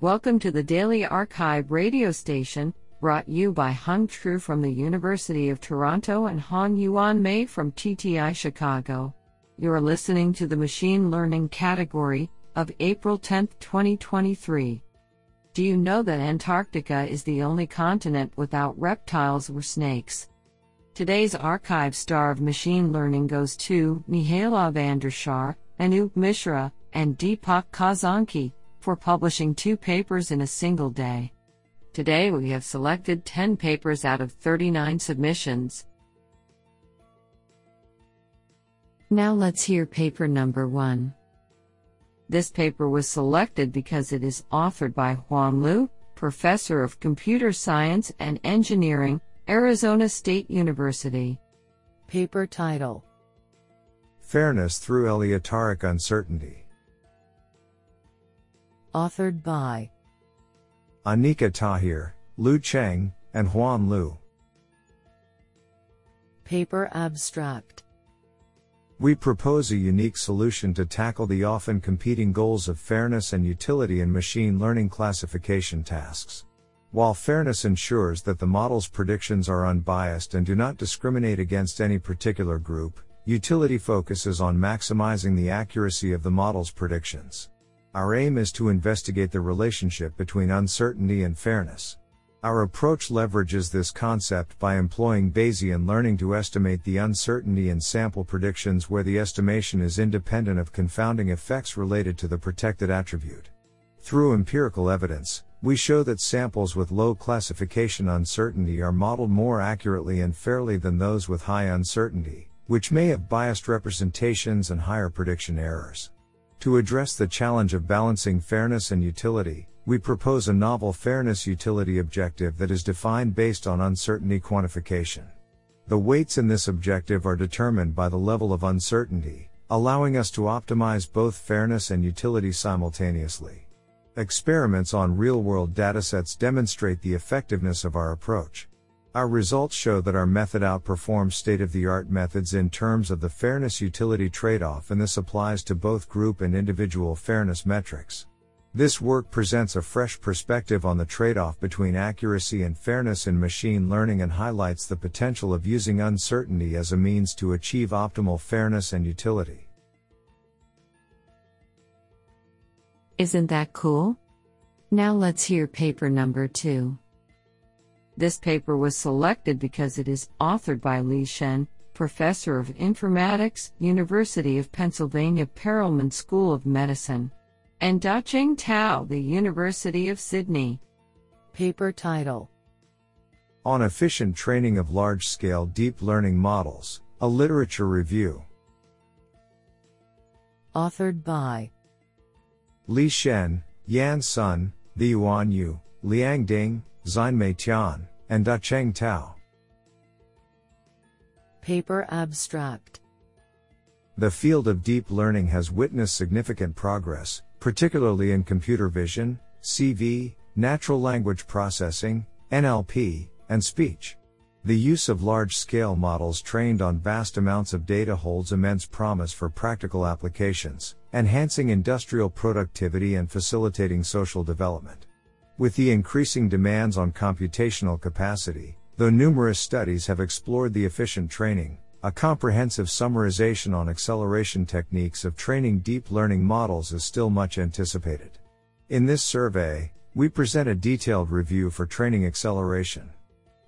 Welcome to the Daily arXiv radio station, brought you by Hung Tru from the University of Toronto and Hong Yuan Mei from TTI Chicago. You are listening to the Machine Learning category of April 10, 2023. Do you know that Antarctica is the only continent without reptiles or snakes? Today's arXiv star of machine learning goes to Mihaela van der Schaar, Anup Mishra, and Deepak Kazanki for publishing two papers in a single day. Today we have selected 10 papers out of 39 submissions. Now let's hear paper number 1. This paper was selected because it is authored by Huan Liu, Professor of Computer Science and Engineering, Arizona State University. Paper title Fairness through Aleatoric Uncertainty. Authored by Anika Tahir, Lu Cheng, and Huan Liu. Paper Abstract We propose a unique solution to tackle the often competing goals of fairness and utility in machine learning classification tasks. While fairness ensures that the model's predictions are unbiased and do not discriminate against any particular group, utility focuses on maximizing the accuracy of the model's predictions. Our aim is to investigate the relationship between uncertainty and fairness. Our approach leverages this concept by employing Bayesian learning to estimate the uncertainty in sample predictions where the estimation is independent of confounding effects related to the protected attribute. Through empirical evidence, we show that samples with low classification uncertainty are modeled more accurately and fairly than those with high uncertainty, which may have biased representations and higher prediction errors. To address the challenge of balancing fairness and utility, we propose a novel fairness utility objective that is defined based on uncertainty quantification. The weights in this objective are determined by the level of uncertainty, allowing us to optimize both fairness and utility simultaneously. Experiments on real world datasets demonstrate the effectiveness of our approach. Our results show that our method outperforms state of the art methods in terms of the fairness utility trade off, and this applies to both group and individual fairness metrics. This work presents a fresh perspective on the trade off between accuracy and fairness in machine learning and highlights the potential of using uncertainty as a means to achieve optimal fairness and utility. Isn't that cool? Now let's hear paper number 2. This paper was selected because it is authored by Li Shen, Professor of Informatics, University of Pennsylvania Perelman School of Medicine, and Dacheng Tao, the University of Sydney. Paper title On Efficient Training of Large Scale Deep Learning Models, a Literature Review. Authored by Li Shen, Yan Sun, Yuan Yu, Liang Ding, Xinmei Tian, and Da Cheng Tao. Paper Abstract The field of deep learning has witnessed significant progress, particularly in computer vision, CV, natural language processing, NLP, and speech. The use of large scale models trained on vast amounts of data holds immense promise for practical applications, enhancing industrial productivity and facilitating social development. With the increasing demands on computational capacity, though numerous studies have explored the efficient training, a comprehensive summarization on acceleration techniques of training deep learning models is still much anticipated. In this survey, we present a detailed review for training acceleration.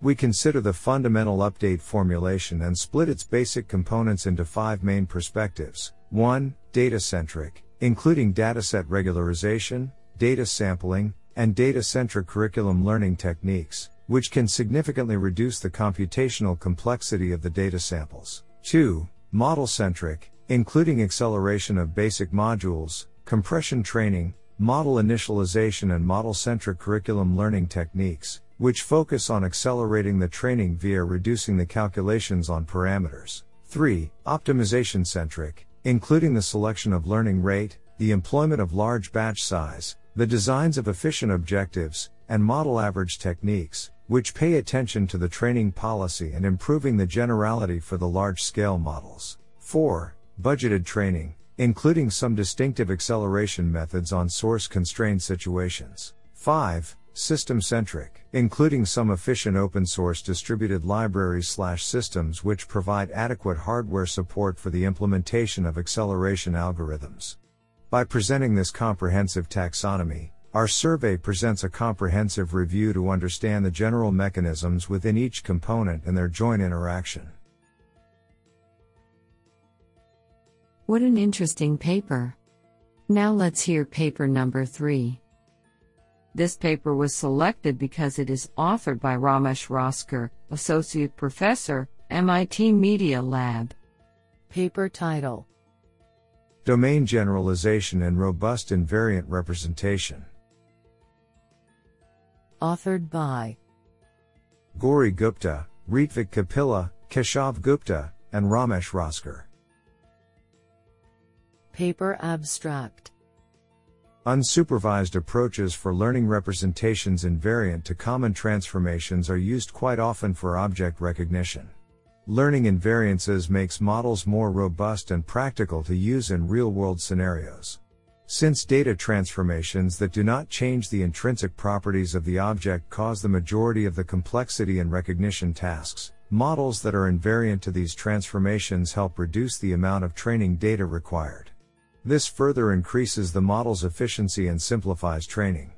We consider the fundamental update formulation and split its basic components into five main perspectives. 1. Data centric, including dataset regularization, data sampling, and data centric curriculum learning techniques, which can significantly reduce the computational complexity of the data samples. 2. Model centric, including acceleration of basic modules, compression training, model initialization, and model centric curriculum learning techniques, which focus on accelerating the training via reducing the calculations on parameters. 3. Optimization centric, including the selection of learning rate, the employment of large batch size, the designs of efficient objectives, and model average techniques, which pay attention to the training policy and improving the generality for the large scale models. 4. Budgeted training, including some distinctive acceleration methods on source constrained situations. 5. System centric, including some efficient open source distributed libraries slash systems which provide adequate hardware support for the implementation of acceleration algorithms. By presenting this comprehensive taxonomy, our survey presents a comprehensive review to understand the general mechanisms within each component and their joint interaction. What an interesting paper. Now let's hear paper number 3. This paper was selected because it is authored by Ramesh Raskar, Associate Professor, MIT Media Lab. Paper title Domain Generalization and Robust Invariant Representation. Authored by Gauri Gupta, Ritvik Kapila, Keshav Gupta, and Ramesh Raskar. Paper Abstract Unsupervised approaches for learning representations invariant to common transformations are used quite often for object recognition. Learning invariances makes models more robust and practical to use in real-world scenarios. Since data transformations that do not change the intrinsic properties of the object cause the majority of the complexity in recognition tasks, models that are invariant to these transformations help reduce the amount of training data required. This further increases the model's efficiency and simplifies training.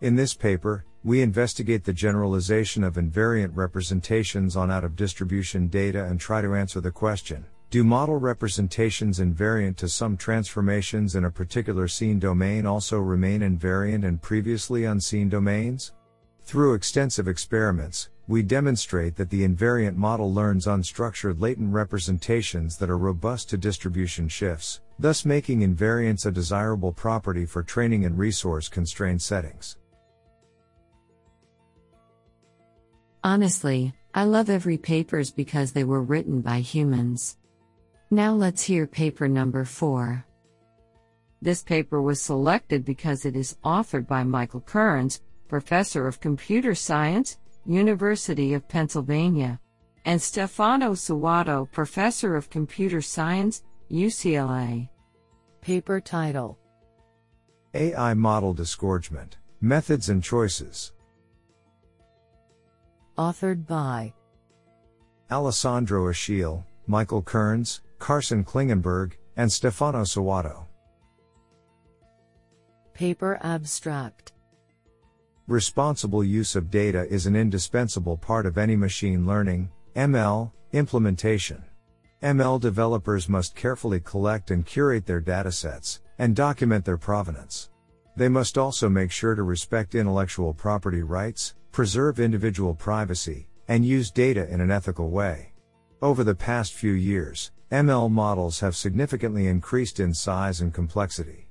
In this paper, we investigate the generalization of invariant representations on out of distribution data and try to answer the question Do model representations invariant to some transformations in a particular seen domain also remain invariant in previously unseen domains? Through extensive experiments, we demonstrate that the invariant model learns unstructured latent representations that are robust to distribution shifts, thus making invariance a desirable property for training in resource constrained settings. Honestly, I love every papers because they were written by humans. Now let's hear paper number 4. This paper was selected because it is authored by Michael Kearns, Professor of Computer Science, University of Pennsylvania, and Stefano Soatto, Professor of Computer Science, UCLA. Paper title AI Model Disgorgement Methods and Choices. Authored by Alessandro Achille, Michael Kearns, Carson Klingenberg, and Stefano Soatto. Paper Abstract Responsible use of data is an indispensable part of any machine learning ML implementation. ML developers must carefully collect and curate their datasets, and document their provenance. They must also make sure to respect intellectual property rights, preserve individual privacy, and use data in an ethical way. Over the past few years, ML models have significantly increased in size and complexity.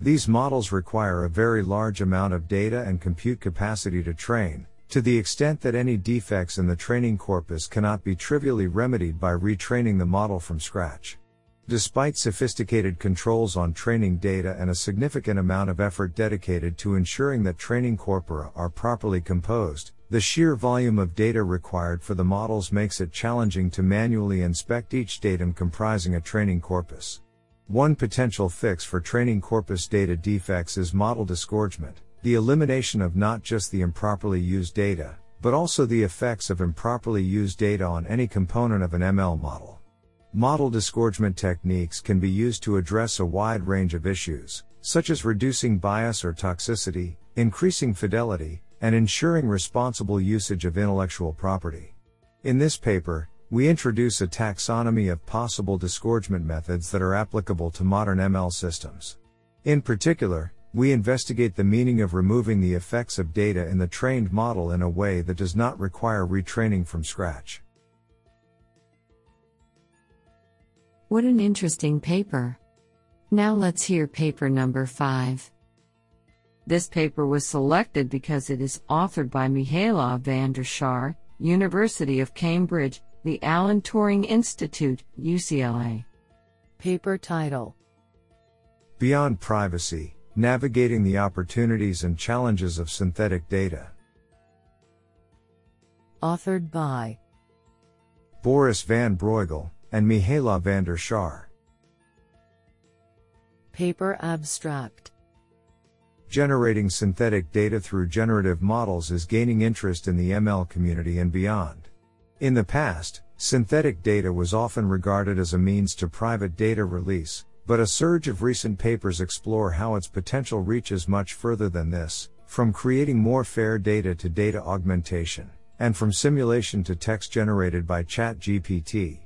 These models require a very large amount of data and compute capacity to train, to the extent that any defects in the training corpus cannot be trivially remedied by retraining the model from scratch. Despite sophisticated controls on training data and a significant amount of effort dedicated to ensuring that training corpora are properly composed, the sheer volume of data required for the models makes it challenging to manually inspect each datum comprising a training corpus. One potential fix for training corpus data defects is model disgorgement, the elimination of not just the improperly used data, but also the effects of improperly used data on any component of an ML model. Model disgorgement techniques can be used to address a wide range of issues, such as reducing bias or toxicity, increasing fidelity, and ensuring responsible usage of intellectual property. In this paper, we introduce a taxonomy of possible disgorgement methods that are applicable to modern ML systems. In particular, we investigate the meaning of removing the effects of data in the trained model in a way that does not require retraining from scratch. What an interesting paper. Now let's hear paper number 5. This paper was selected because it is authored by Mihaela van der Schaar, University of Cambridge, the Alan Turing Institute, UCLA. Paper title Beyond Privacy Navigating the Opportunities and Challenges of Synthetic Data. Authored by Boris van Breugel and Mihaela van der Schaar. Paper Abstract Generating synthetic data through generative models is gaining interest in the ML community and beyond. In the past, synthetic data was often regarded as a means to private data release, but a surge of recent papers explore how its potential reaches much further than this, from creating more fair data to data augmentation, and from simulation to text generated by ChatGPT.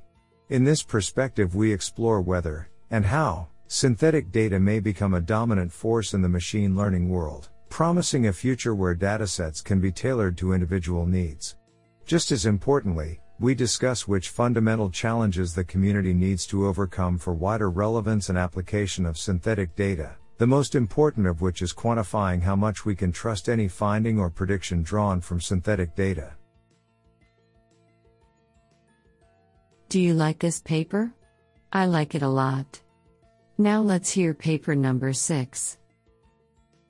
In this perspective, we explore whether, and how, synthetic data may become a dominant force in the machine learning world, promising a future where datasets can be tailored to individual needs. Just as importantly, we discuss which fundamental challenges the community needs to overcome for wider relevance and application of synthetic data, the most important of which is quantifying how much we can trust any finding or prediction drawn from synthetic data. Do you like this paper? I like it a lot. Now let's hear paper number 6.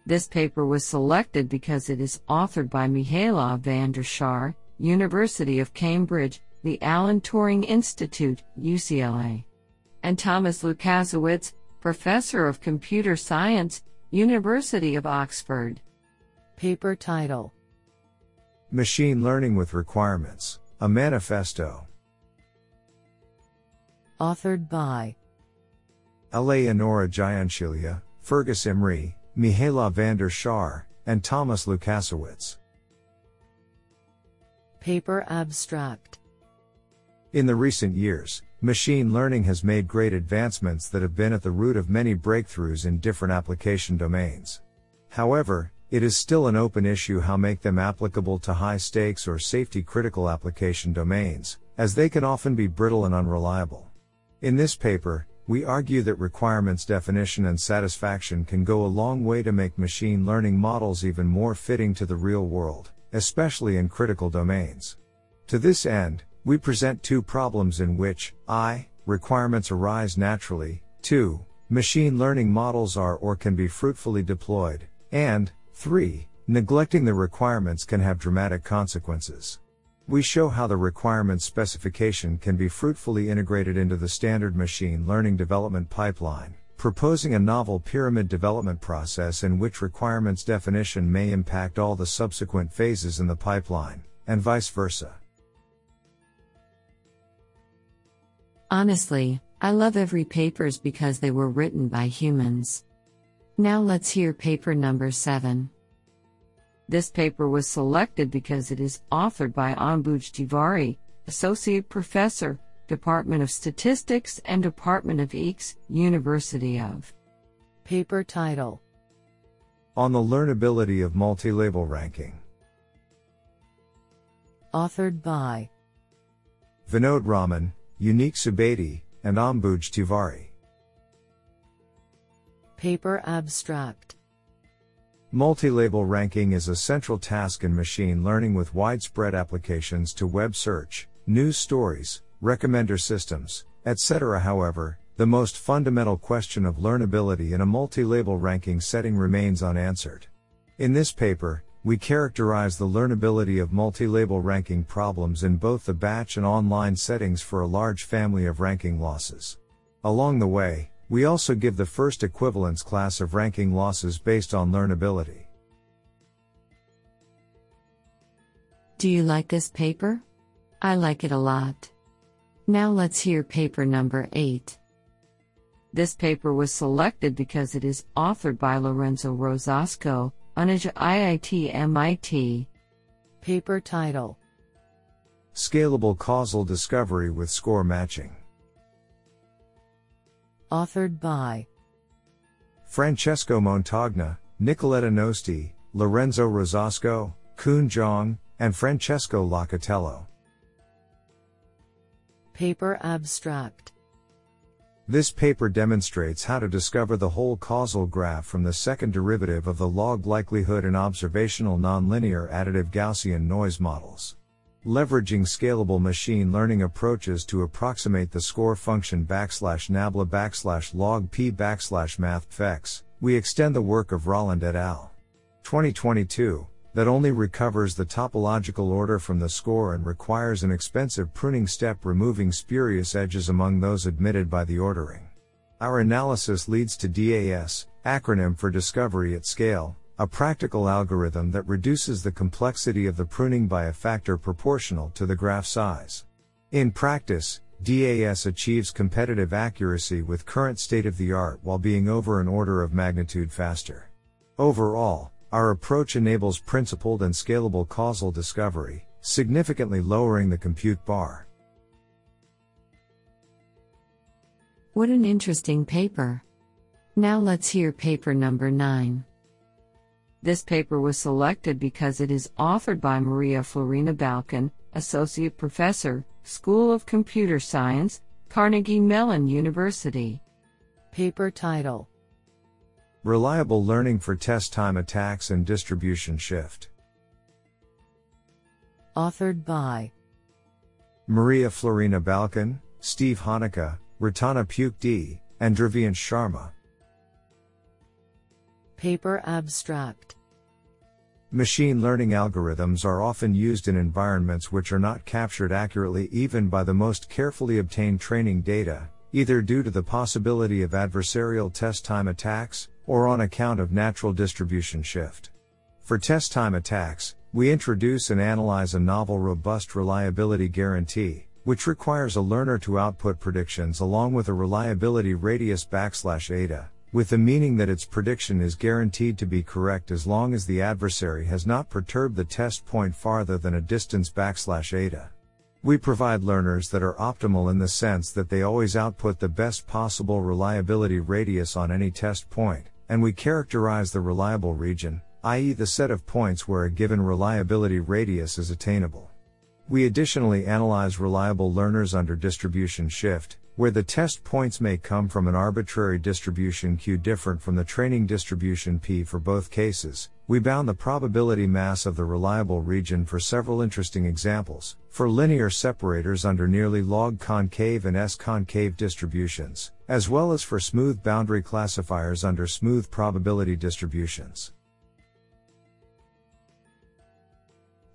This paper was selected because it is authored by Mihaela van der Schaar, University of Cambridge, the Alan Turing Institute, UCLA, and Thomas Lukasiewicz, Professor of Computer Science, University of Oxford. Paper title Machine Learning with Requirements, a Manifesto. Authored by Eleonora Giunchiglia, Fergus Imrie, Mihaela van der Schaar, and Thomas Lukasiewicz. Paper Abstract In the recent years, machine learning has made great advancements that have been at the root of many breakthroughs in different application domains. However, it is still an open issue how make them applicable to high stakes or safety critical application domains, as they can often be brittle and unreliable. In this paper, we argue that requirements definition and satisfaction can go a long way to make machine learning models even more fitting to the real world, especially in critical domains. To this end, we present two problems in which I, requirements arise naturally, 2. Machine learning models are or can be fruitfully deployed, and 3. Neglecting the requirements can have dramatic consequences. We show how the requirements specification can be fruitfully integrated into the standard machine learning development pipeline, proposing a novel pyramid development process in which requirements definition may impact all the subsequent phases in the pipeline, and vice versa. Honestly, I love every papers because they were written by humans. Now let's hear paper number 7. This paper was selected because it is authored by Ambuj Tewari, Associate Professor, Department of Statistics and Department of EECS, University of. Paper title On the learnability of multi-label ranking. Authored by Vinod Raman, Unique Subedi, and Ambuj Tewari. Paper Abstract Multi-label ranking is a central task in machine learning with widespread applications to web search, news stories, recommender systems, etc. However, the most fundamental question of learnability in a multi-label ranking setting remains unanswered. In this paper, we characterize the learnability of multi-label ranking problems in both the batch and online settings for a large family of ranking losses. Along the way, we also give the first equivalence class of ranking losses based on learnability. Do you like this paper? I like it a lot. Now let's hear paper number 8. This paper was selected because it is authored by Lorenzo Rosasco, Anuja IIT MIT. Paper title Scalable causal discovery with score matching. Authored by Francesco Montagna, Nicoletta Noceti, Lorenzo Rosasco, Kun Zhang, and Francesco Locatello. Paper Abstract This paper demonstrates how to discover the whole causal graph from the second derivative of the log likelihood in observational nonlinear additive Gaussian noise models. Leveraging scalable machine learning approaches to approximate the score function backslash nabla backslash log p backslash mathphex, we extend the work of Rolland et al. 2022, that only recovers the topological order from the score and requires an expensive pruning step removing spurious edges among those admitted by the ordering. Our analysis leads to DAS, acronym for Discovery at Scale, a practical algorithm that reduces the complexity of the pruning by a factor proportional to the graph size. In practice, DAS achieves competitive accuracy with current state of the art while being over an order of magnitude faster. Overall, our approach enables principled and scalable causal discovery, significantly lowering the compute bar. What an interesting paper. Now let's hear paper number 9. This paper was selected because it is authored by Maria Florina Balcan, Associate Professor, School of Computer Science, Carnegie Mellon University. Paper title Reliable Learning for Test Time Attacks and Distribution Shift. Authored by Maria Florina Balcan, Steve Hanneke, Ratana Puk and Dravyansh Sharma. Paper abstract Machine learning algorithms are often used in environments which are not captured accurately even by the most carefully obtained training data, either due to the possibility of adversarial test time attacks, or on account of natural distribution shift. For test time attacks, we introduce and analyze a novel robust reliability guarantee, which requires a learner to output predictions along with a reliability radius backslash eta, with the meaning that its prediction is guaranteed to be correct as long as the adversary has not perturbed the test point farther than a distance backslash eta. We provide learners that are optimal in the sense that they always output the best possible reliability radius on any test point, and we characterize the reliable region, i.e., the set of points where a given reliability radius is attainable. We additionally analyze reliable learners under distribution shift, where the test points may come from an arbitrary distribution Q different from the training distribution P for both cases, we bound the probability mass of the reliable region for several interesting examples, for linear separators under nearly log concave and S concave distributions, as well as for smooth boundary classifiers under smooth probability distributions.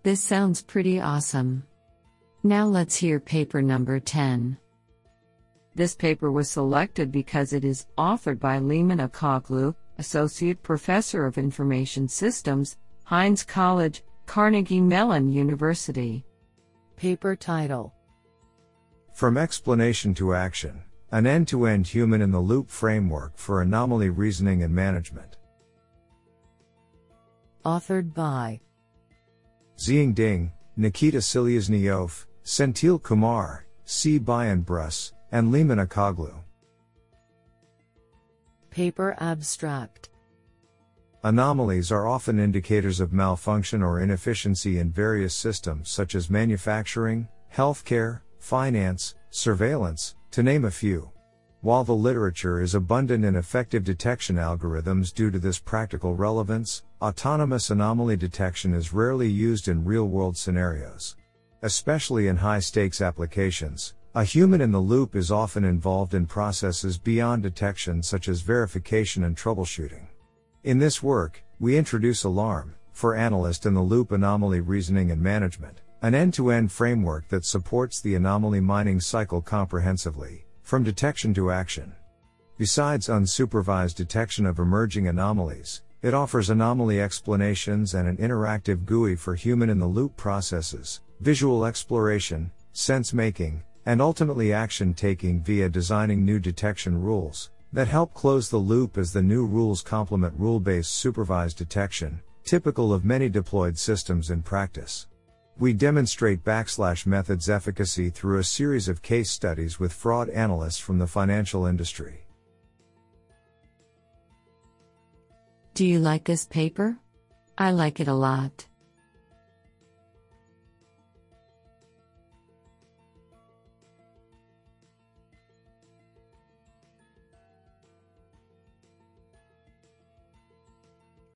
This sounds pretty awesome. Now let's hear paper number 10. This paper was selected because it is authored by Leman Akoglu, Associate Professor of Information Systems, Heinz College, Carnegie Mellon University. Paper title From Explanation to Action An End to End Human in the Loop Framework for Anomaly Reasoning and Management. Authored by Xiang Ding, Nikita Seleznev, Senthil Kumar, C. Bayan Bruss, and Leman Akoglu. Paper abstract Anomalies are often indicators of malfunction or inefficiency in various systems such as manufacturing, healthcare, finance, surveillance, to name a few. While the literature is abundant in effective detection algorithms due to this practical relevance, autonomous anomaly detection is rarely used in real world scenarios. Especially in high stakes applications, a human in the loop is often involved in processes beyond detection such as verification and troubleshooting. In this work, we introduce ALARM, for Analyst in the Loop Anomaly Reasoning and Management, an end to end framework that supports the anomaly mining cycle comprehensively, from detection to action. Besides unsupervised detection of emerging anomalies, it offers anomaly explanations and an interactive GUI for human in the loop processes, visual exploration, sense making, and ultimately action taking via designing new detection rules that help close the loop as the new rules complement rule based supervised detection, typical of many deployed systems in practice. We demonstrate backslash methods efficacy through a series of case studies with fraud analysts from the financial industry. Do you like this paper? I like it a lot.